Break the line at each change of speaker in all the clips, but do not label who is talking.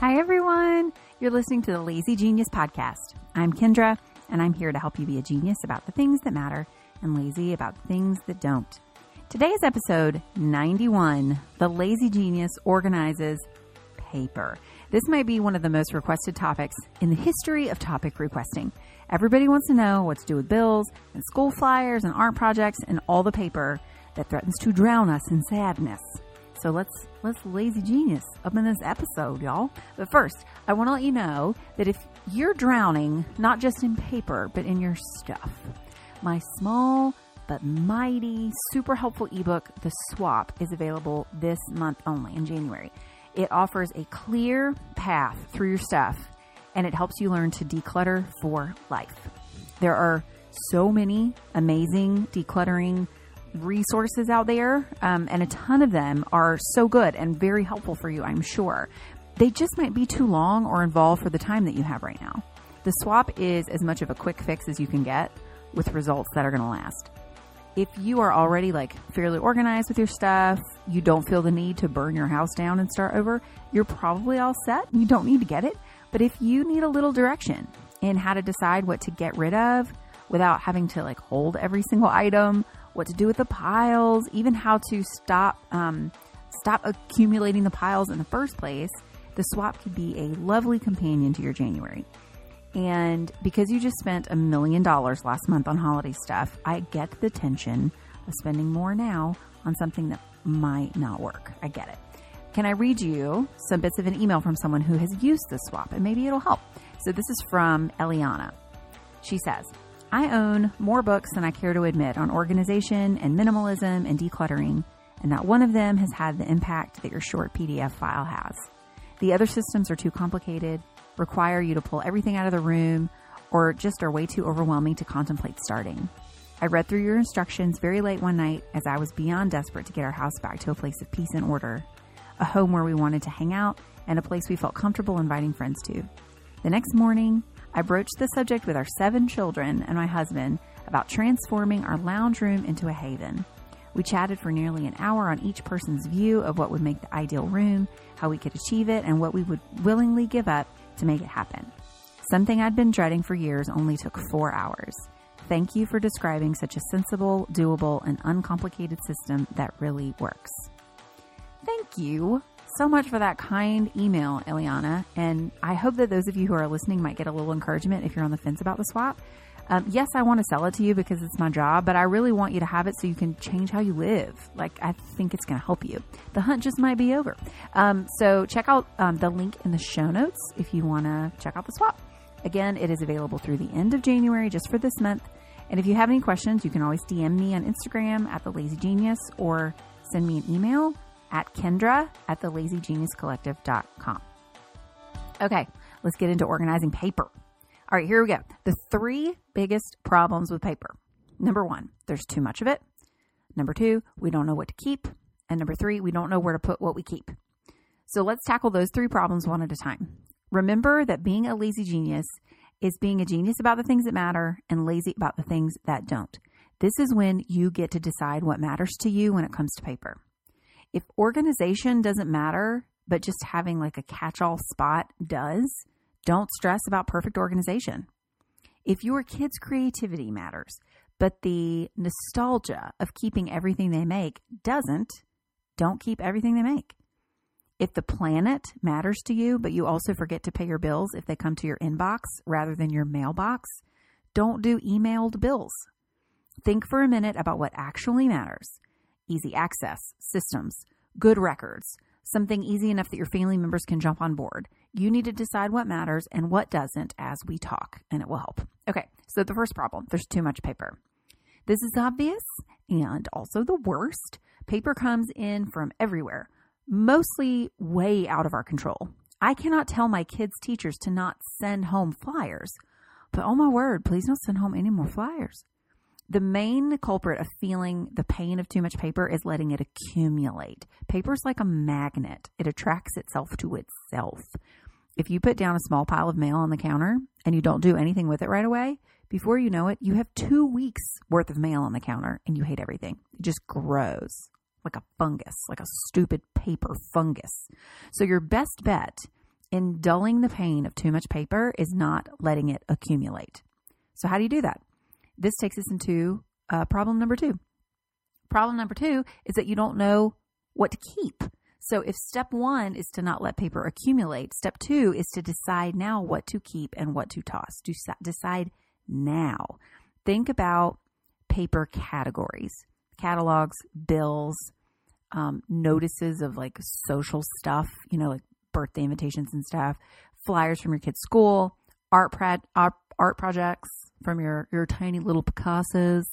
Hi, everyone. You're listening to the Lazy Genius Podcast. I'm Kendra, and I'm here to help you be a genius about the things that matter and lazy about the things that don't. Today's episode 91 The Lazy Genius Organizes Paper. This might be one of the most requested topics in the history of topic requesting. Everybody wants to know what to do with bills and school flyers and art projects and all the paper that threatens to drown us in sadness. So let's let's lazy genius up in this episode, y'all. But first, I want to let you know that if you're drowning not just in paper but in your stuff, my small but mighty, super helpful ebook, The Swap, is available this month only in January. It offers a clear path through your stuff and it helps you learn to declutter for life. There are so many amazing decluttering resources out there, um, and a ton of them are so good and very helpful for you, I'm sure. They just might be too long or involved for the time that you have right now. The swap is as much of a quick fix as you can get with results that are going to last. If you are already like fairly organized with your stuff, you don't feel the need to burn your house down and start over, you're probably all set. You don't need to get it. But if you need a little direction in how to decide what to get rid of without having to like hold every single item, what to do with the piles, even how to stop um, stop accumulating the piles in the first place, the swap could be a lovely companion to your January. And because you just spent a million dollars last month on holiday stuff, I get the tension of spending more now on something that might not work. I get it. Can I read you some bits of an email from someone who has used the swap and maybe it'll help? So this is from Eliana. She says, I own more books than I care to admit on organization and minimalism and decluttering, and not one of them has had the impact that your short PDF file has. The other systems are too complicated, require you to pull everything out of the room, or just are way too overwhelming to contemplate starting. I read through your instructions very late one night as I was beyond desperate to get our house back to a place of peace and order, a home where we wanted to hang out, and a place we felt comfortable inviting friends to. The next morning, I broached the subject with our seven children and my husband about transforming our lounge room into a haven. We chatted for nearly an hour on each person's view of what would make the ideal room, how we could achieve it, and what we would willingly give up to make it happen. Something I'd been dreading for years only took four hours. Thank you for describing such a sensible, doable, and uncomplicated system that really works. Thank you so much for that kind email, Eliana. And I hope that those of you who are listening might get a little encouragement if you're on the fence about the swap. Um, yes, I want to sell it to you because it's my job, but I really want you to have it so you can change how you live. Like, I think it's going to help you. The hunt just might be over. Um, so, check out um, the link in the show notes if you want to check out the swap. Again, it is available through the end of January just for this month. And if you have any questions, you can always DM me on Instagram at The Lazy Genius or send me an email at Kendra at the LazyGeniusCollective.com. Okay, let's get into organizing paper. All right, here we go. The three biggest problems with paper. Number one, there's too much of it. Number two, we don't know what to keep. And number three, we don't know where to put what we keep. So let's tackle those three problems one at a time. Remember that being a lazy genius is being a genius about the things that matter and lazy about the things that don't. This is when you get to decide what matters to you when it comes to paper. If organization doesn't matter, but just having like a catch all spot does, don't stress about perfect organization. If your kids' creativity matters, but the nostalgia of keeping everything they make doesn't, don't keep everything they make. If the planet matters to you, but you also forget to pay your bills if they come to your inbox rather than your mailbox, don't do emailed bills. Think for a minute about what actually matters easy access, systems, good records, something easy enough that your family members can jump on board. You need to decide what matters and what doesn't as we talk, and it will help. Okay, so the first problem there's too much paper. This is obvious and also the worst. Paper comes in from everywhere, mostly way out of our control. I cannot tell my kids' teachers to not send home flyers, but oh my word, please don't send home any more flyers. The main culprit of feeling the pain of too much paper is letting it accumulate. Paper is like a magnet, it attracts itself to itself. If you put down a small pile of mail on the counter and you don't do anything with it right away, before you know it, you have two weeks worth of mail on the counter and you hate everything. It just grows like a fungus, like a stupid paper fungus. So, your best bet in dulling the pain of too much paper is not letting it accumulate. So, how do you do that? This takes us into uh, problem number two. Problem number two is that you don't know what to keep. So, if step one is to not let paper accumulate, step two is to decide now what to keep and what to toss. Decide now. Think about paper categories, catalogs, bills, um, notices of like social stuff, you know, like birthday invitations and stuff, flyers from your kid's school, art, prad, art, art projects, from your your tiny little Picassos,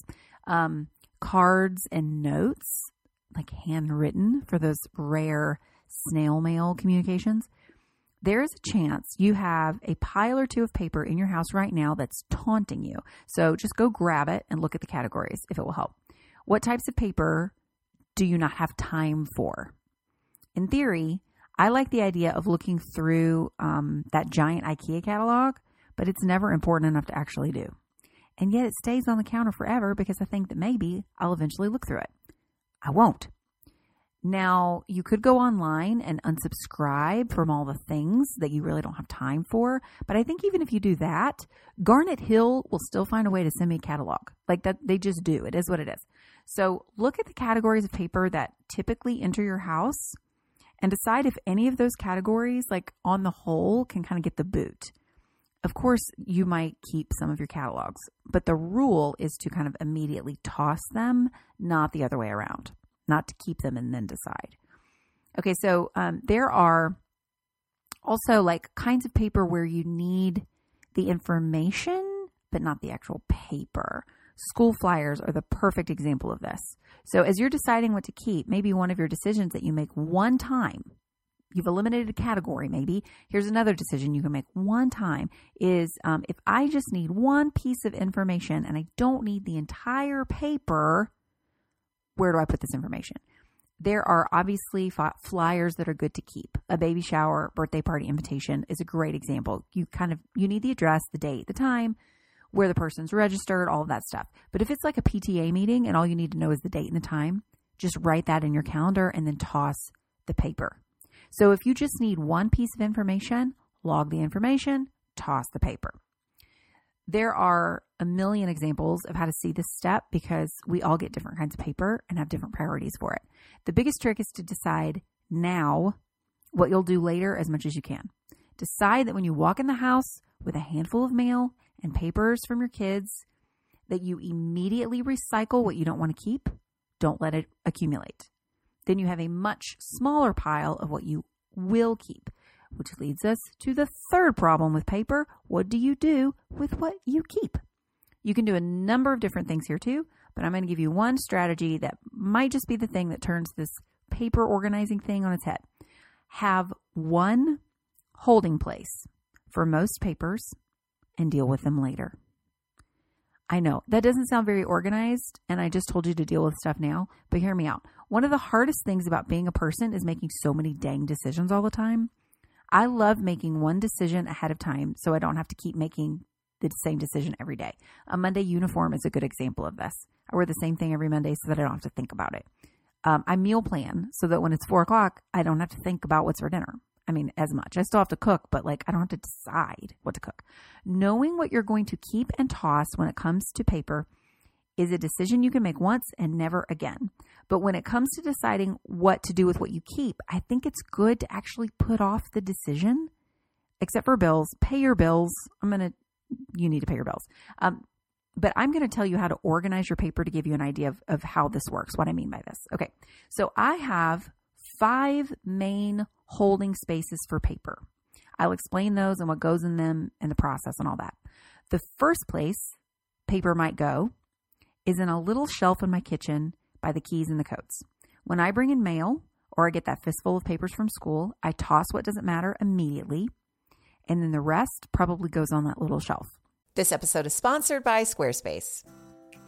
um, cards and notes, like handwritten for those rare snail mail communications. There is a chance you have a pile or two of paper in your house right now that's taunting you. So just go grab it and look at the categories if it will help. What types of paper do you not have time for? In theory, I like the idea of looking through um, that giant IKEA catalog but it's never important enough to actually do. And yet it stays on the counter forever because I think that maybe I'll eventually look through it. I won't. Now, you could go online and unsubscribe from all the things that you really don't have time for. But I think even if you do that, Garnet Hill will still find a way to send me a catalog. Like that, they just do. It is what it is. So look at the categories of paper that typically enter your house and decide if any of those categories, like on the whole, can kind of get the boot. Of course, you might keep some of your catalogs, but the rule is to kind of immediately toss them, not the other way around, not to keep them and then decide. Okay, so um, there are also like kinds of paper where you need the information, but not the actual paper. School flyers are the perfect example of this. So, as you're deciding what to keep, maybe one of your decisions that you make one time you've eliminated a category maybe. Here's another decision you can make. One time is um, if i just need one piece of information and i don't need the entire paper where do i put this information? There are obviously flyers that are good to keep. A baby shower birthday party invitation is a great example. You kind of you need the address the date the time where the person's registered all of that stuff. But if it's like a pta meeting and all you need to know is the date and the time just write that in your calendar and then toss the paper so if you just need one piece of information, log the information, toss the paper. There are a million examples of how to see this step because we all get different kinds of paper and have different priorities for it. The biggest trick is to decide now what you'll do later as much as you can. Decide that when you walk in the house with a handful of mail and papers from your kids, that you immediately recycle what you don't want to keep. Don't let it accumulate then you have a much smaller pile of what you will keep. Which leads us to the third problem with paper. What do you do with what you keep? You can do a number of different things here too, but I'm going to give you one strategy that might just be the thing that turns this paper organizing thing on its head. Have one holding place for most papers and deal with them later. I know that doesn't sound very organized, and I just told you to deal with stuff now, but hear me out. One of the hardest things about being a person is making so many dang decisions all the time. I love making one decision ahead of time so I don't have to keep making the same decision every day. A Monday uniform is a good example of this. I wear the same thing every Monday so that I don't have to think about it. Um, I meal plan so that when it's four o'clock, I don't have to think about what's for dinner. I mean, as much. I still have to cook, but like I don't have to decide what to cook. Knowing what you're going to keep and toss when it comes to paper is a decision you can make once and never again. But when it comes to deciding what to do with what you keep, I think it's good to actually put off the decision, except for bills. Pay your bills. I'm going to, you need to pay your bills. Um, but I'm going to tell you how to organize your paper to give you an idea of, of how this works, what I mean by this. Okay. So I have five main holding spaces for paper. I'll explain those and what goes in them and the process and all that. The first place paper might go is in a little shelf in my kitchen by the keys and the coats. When I bring in mail or I get that fistful of papers from school, I toss what doesn't matter immediately, and then the rest probably goes on that little shelf.
This episode is sponsored by Squarespace.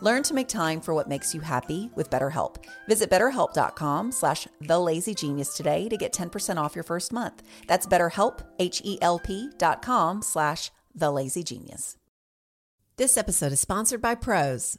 Learn to make time for what makes you happy with BetterHelp. Visit betterhelp.com slash thelazygenius today to get 10% off your first month. That's betterhelp, H-E-L-P dot com slash thelazygenius. This episode is sponsored by Prose.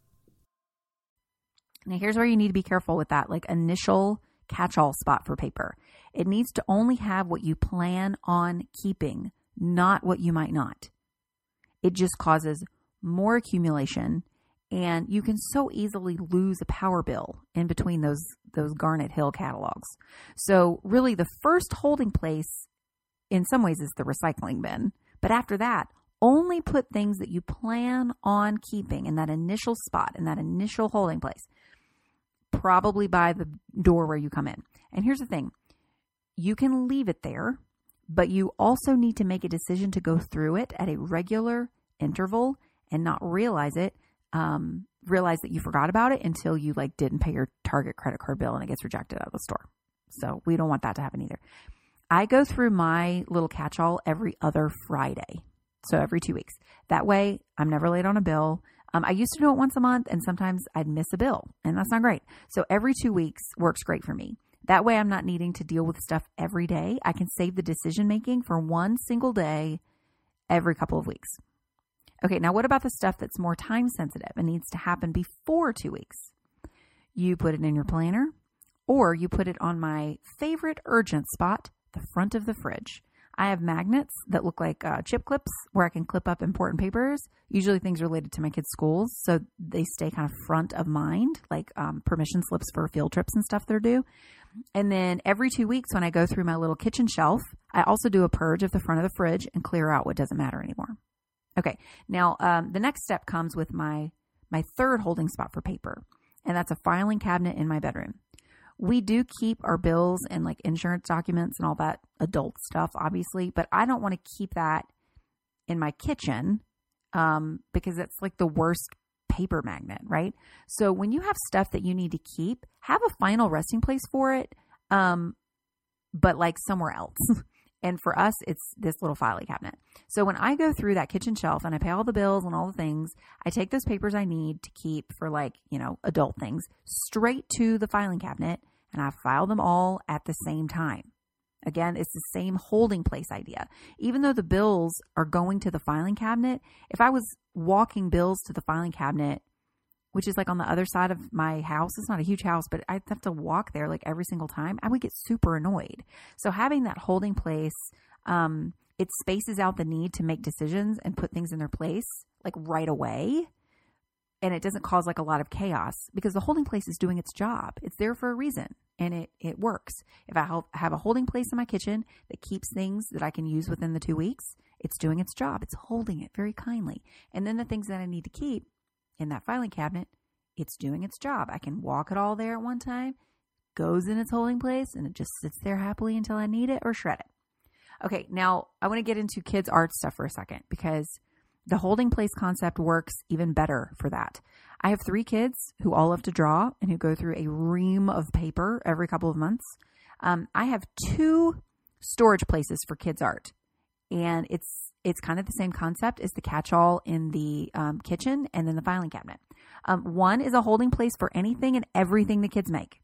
Now, here's where you need to be careful with that like initial catch all spot for paper. It needs to only have what you plan on keeping, not what you might not. It just causes more accumulation, and you can so easily lose a power bill in between those those Garnet Hill catalogs. So really the first holding place in some ways is the recycling bin. But after that, only put things that you plan on keeping in that initial spot, in that initial holding place, probably by the door where you come in. And here's the thing you can leave it there, but you also need to make a decision to go through it at a regular interval and not realize it. Um, realize that you forgot about it until you like didn't pay your Target credit card bill and it gets rejected out of the store. So we don't want that to happen either. I go through my little catch all every other Friday. So every two weeks. That way, I'm never late on a bill. Um, I used to do it once a month, and sometimes I'd miss a bill, and that's not great. So every two weeks works great for me. That way, I'm not needing to deal with stuff every day. I can save the decision making for one single day every couple of weeks. Okay, now what about the stuff that's more time sensitive and needs to happen before two weeks? You put it in your planner, or you put it on my favorite urgent spot, the front of the fridge. I have magnets that look like uh, chip clips where I can clip up important papers, usually things related to my kids' schools. So they stay kind of front of mind, like um, permission slips for field trips and stuff they're due. And then every two weeks, when I go through my little kitchen shelf, I also do a purge of the front of the fridge and clear out what doesn't matter anymore. Okay, now um, the next step comes with my my third holding spot for paper, and that's a filing cabinet in my bedroom we do keep our bills and like insurance documents and all that adult stuff, obviously, but I don't want to keep that in my kitchen um, because it's like the worst paper magnet, right? So when you have stuff that you need to keep, have a final resting place for it, um, but like somewhere else. and for us, it's this little filing cabinet. So when I go through that kitchen shelf and I pay all the bills and all the things, I take those papers I need to keep for like, you know, adult things straight to the filing cabinet and I file them all at the same time. Again, it's the same holding place idea. Even though the bills are going to the filing cabinet, if I was walking bills to the filing cabinet, which is like on the other side of my house, it's not a huge house, but I'd have to walk there like every single time, I would get super annoyed. So having that holding place, um, it spaces out the need to make decisions and put things in their place like right away and it doesn't cause like a lot of chaos because the holding place is doing its job. It's there for a reason and it, it works. If I have a holding place in my kitchen that keeps things that I can use within the two weeks, it's doing its job. It's holding it very kindly. And then the things that I need to keep in that filing cabinet, it's doing its job. I can walk it all there at one time, goes in its holding place, and it just sits there happily until I need it or shred it. Okay, now I want to get into kids' art stuff for a second because the holding place concept works even better for that. I have three kids who all love to draw and who go through a ream of paper every couple of months. Um, I have two storage places for kids' art, and it's it's kind of the same concept as the catch-all in the um, kitchen and then the filing cabinet. Um, one is a holding place for anything and everything the kids make,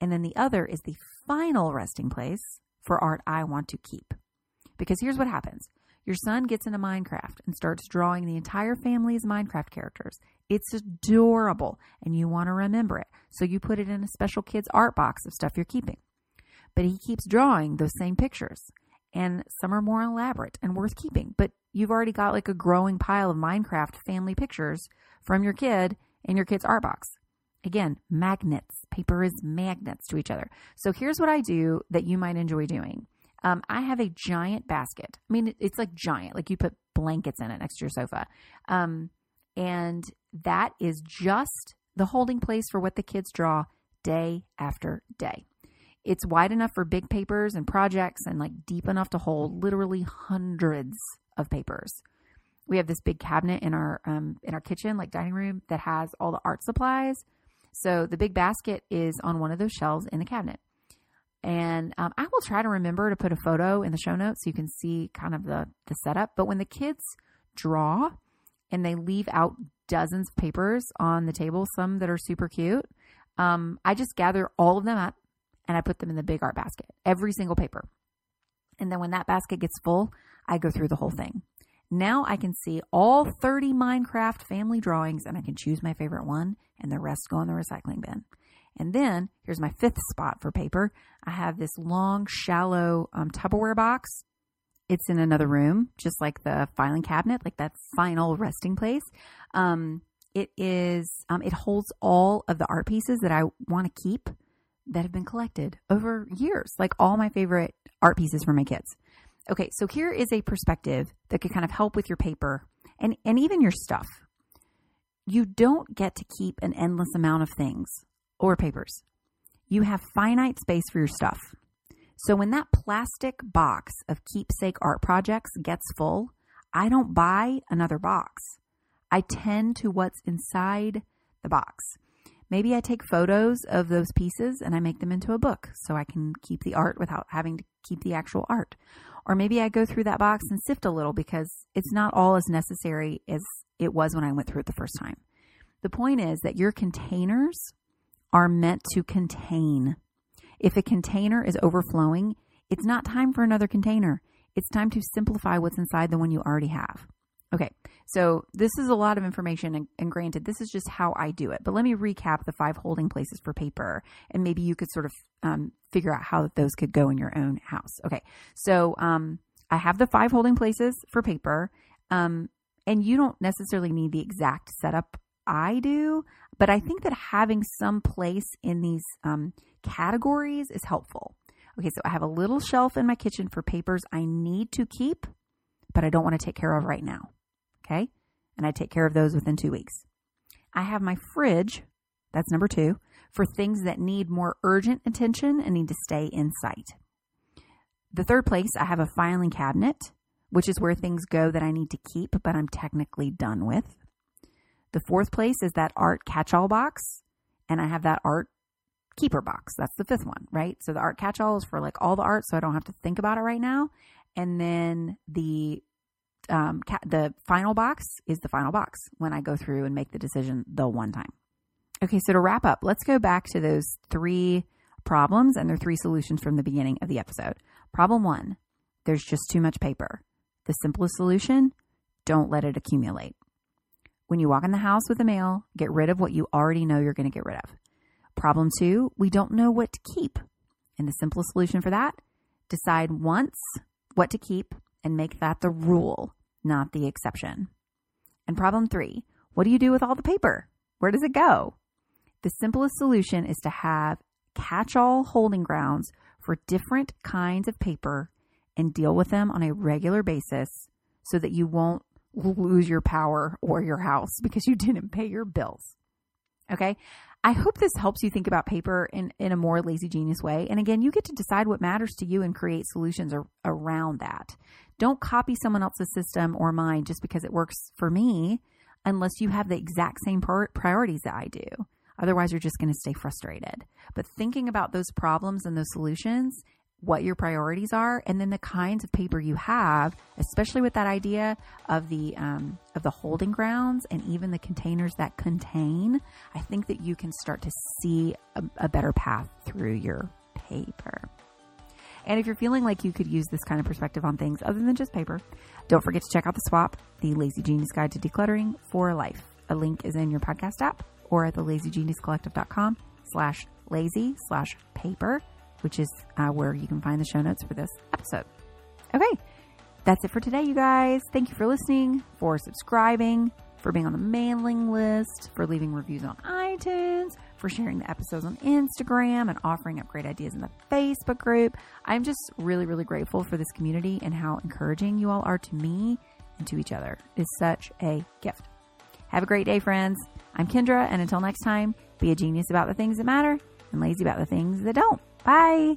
and then the other is the final resting place for art I want to keep. Because here's what happens your son gets into Minecraft and starts drawing the entire family's Minecraft characters. It's adorable and you want to remember it. So you put it in a special kids art box of stuff you're keeping. But he keeps drawing those same pictures and some are more elaborate and worth keeping. But you've already got like a growing pile of Minecraft family pictures from your kid in your kid's art box. Again, magnets. Paper is magnets to each other. So here's what I do that you might enjoy doing. Um, I have a giant basket. I mean, it's like giant, like you put blankets in it next to your sofa. Um, and that is just the holding place for what the kids draw day after day. It's wide enough for big papers and projects and like deep enough to hold literally hundreds of papers. We have this big cabinet in our um, in our kitchen, like dining room, that has all the art supplies. So the big basket is on one of those shelves in the cabinet. And um, I will try to remember to put a photo in the show notes so you can see kind of the, the setup. But when the kids draw and they leave out dozens of papers on the table, some that are super cute, um, I just gather all of them up and I put them in the big art basket, every single paper. And then when that basket gets full, I go through the whole thing. Now I can see all 30 Minecraft family drawings and I can choose my favorite one and the rest go in the recycling bin. And then here's my fifth spot for paper. I have this long, shallow um, Tupperware box it's in another room, just like the filing cabinet, like that final resting place. Um, it is, um, it holds all of the art pieces that I want to keep that have been collected over years, like all my favorite art pieces for my kids. Okay, so here is a perspective that could kind of help with your paper and, and even your stuff. You don't get to keep an endless amount of things or papers. You have finite space for your stuff. So when that plastic box of keepsake art projects gets full, I don't buy another box. I tend to what's inside the box. Maybe I take photos of those pieces and I make them into a book so I can keep the art without having to keep the actual art. Or maybe I go through that box and sift a little because it's not all as necessary as it was when I went through it the first time. The point is that your containers are meant to contain. If a container is overflowing, it's not time for another container. It's time to simplify what's inside the one you already have. Okay, so this is a lot of information, and, and, granted, this is just how I do it. But let me recap the five holding places for paper, and maybe you could sort of um, figure out how those could go in your own house. Okay, so um, I have the five holding places for paper, um, and you don't necessarily need the exact setup I do, but I think that having some place in these um, categories is helpful. Okay, so I have a little shelf in my kitchen for papers I need to keep, but I don't want to take care of right now. Okay. And I take care of those within two weeks. I have my fridge, that's number two, for things that need more urgent attention and need to stay in sight. The third place, I have a filing cabinet, which is where things go that I need to keep, but I'm technically done with. The fourth place is that art catch all box, and I have that art keeper box. That's the fifth one, right? So the art catch all is for like all the art, so I don't have to think about it right now. And then the um, ca- the final box is the final box when I go through and make the decision the one time. Okay, so to wrap up, let's go back to those three problems and their three solutions from the beginning of the episode. Problem one there's just too much paper. The simplest solution don't let it accumulate. When you walk in the house with the mail, get rid of what you already know you're going to get rid of. Problem two, we don't know what to keep. And the simplest solution for that, decide once what to keep and make that the rule not the exception. And problem three what do you do with all the paper? Where does it go? The simplest solution is to have catch all holding grounds for different kinds of paper and deal with them on a regular basis so that you won't lose your power or your house because you didn't pay your bills. Okay. I hope this helps you think about paper in, in a more lazy genius way. And again, you get to decide what matters to you and create solutions ar- around that. Don't copy someone else's system or mine just because it works for me unless you have the exact same priorities that I do. Otherwise, you're just going to stay frustrated. But thinking about those problems and those solutions what your priorities are and then the kinds of paper you have especially with that idea of the um, of the holding grounds and even the containers that contain i think that you can start to see a, a better path through your paper. And if you're feeling like you could use this kind of perspective on things other than just paper don't forget to check out the swap the lazy genius guide to decluttering for life. A link is in your podcast app or at the lazygeniuscollective.com slash lazy slash paper which is uh, where you can find the show notes for this episode. Okay, that's it for today, you guys. Thank you for listening, for subscribing, for being on the mailing list, for leaving reviews on iTunes, for sharing the episodes on Instagram, and offering up great ideas in the Facebook group. I'm just really, really grateful for this community and how encouraging you all are to me and to each other. It is such a gift. Have a great day, friends. I'm Kendra, and until next time, be a genius about the things that matter and lazy about the things that don't. Bye.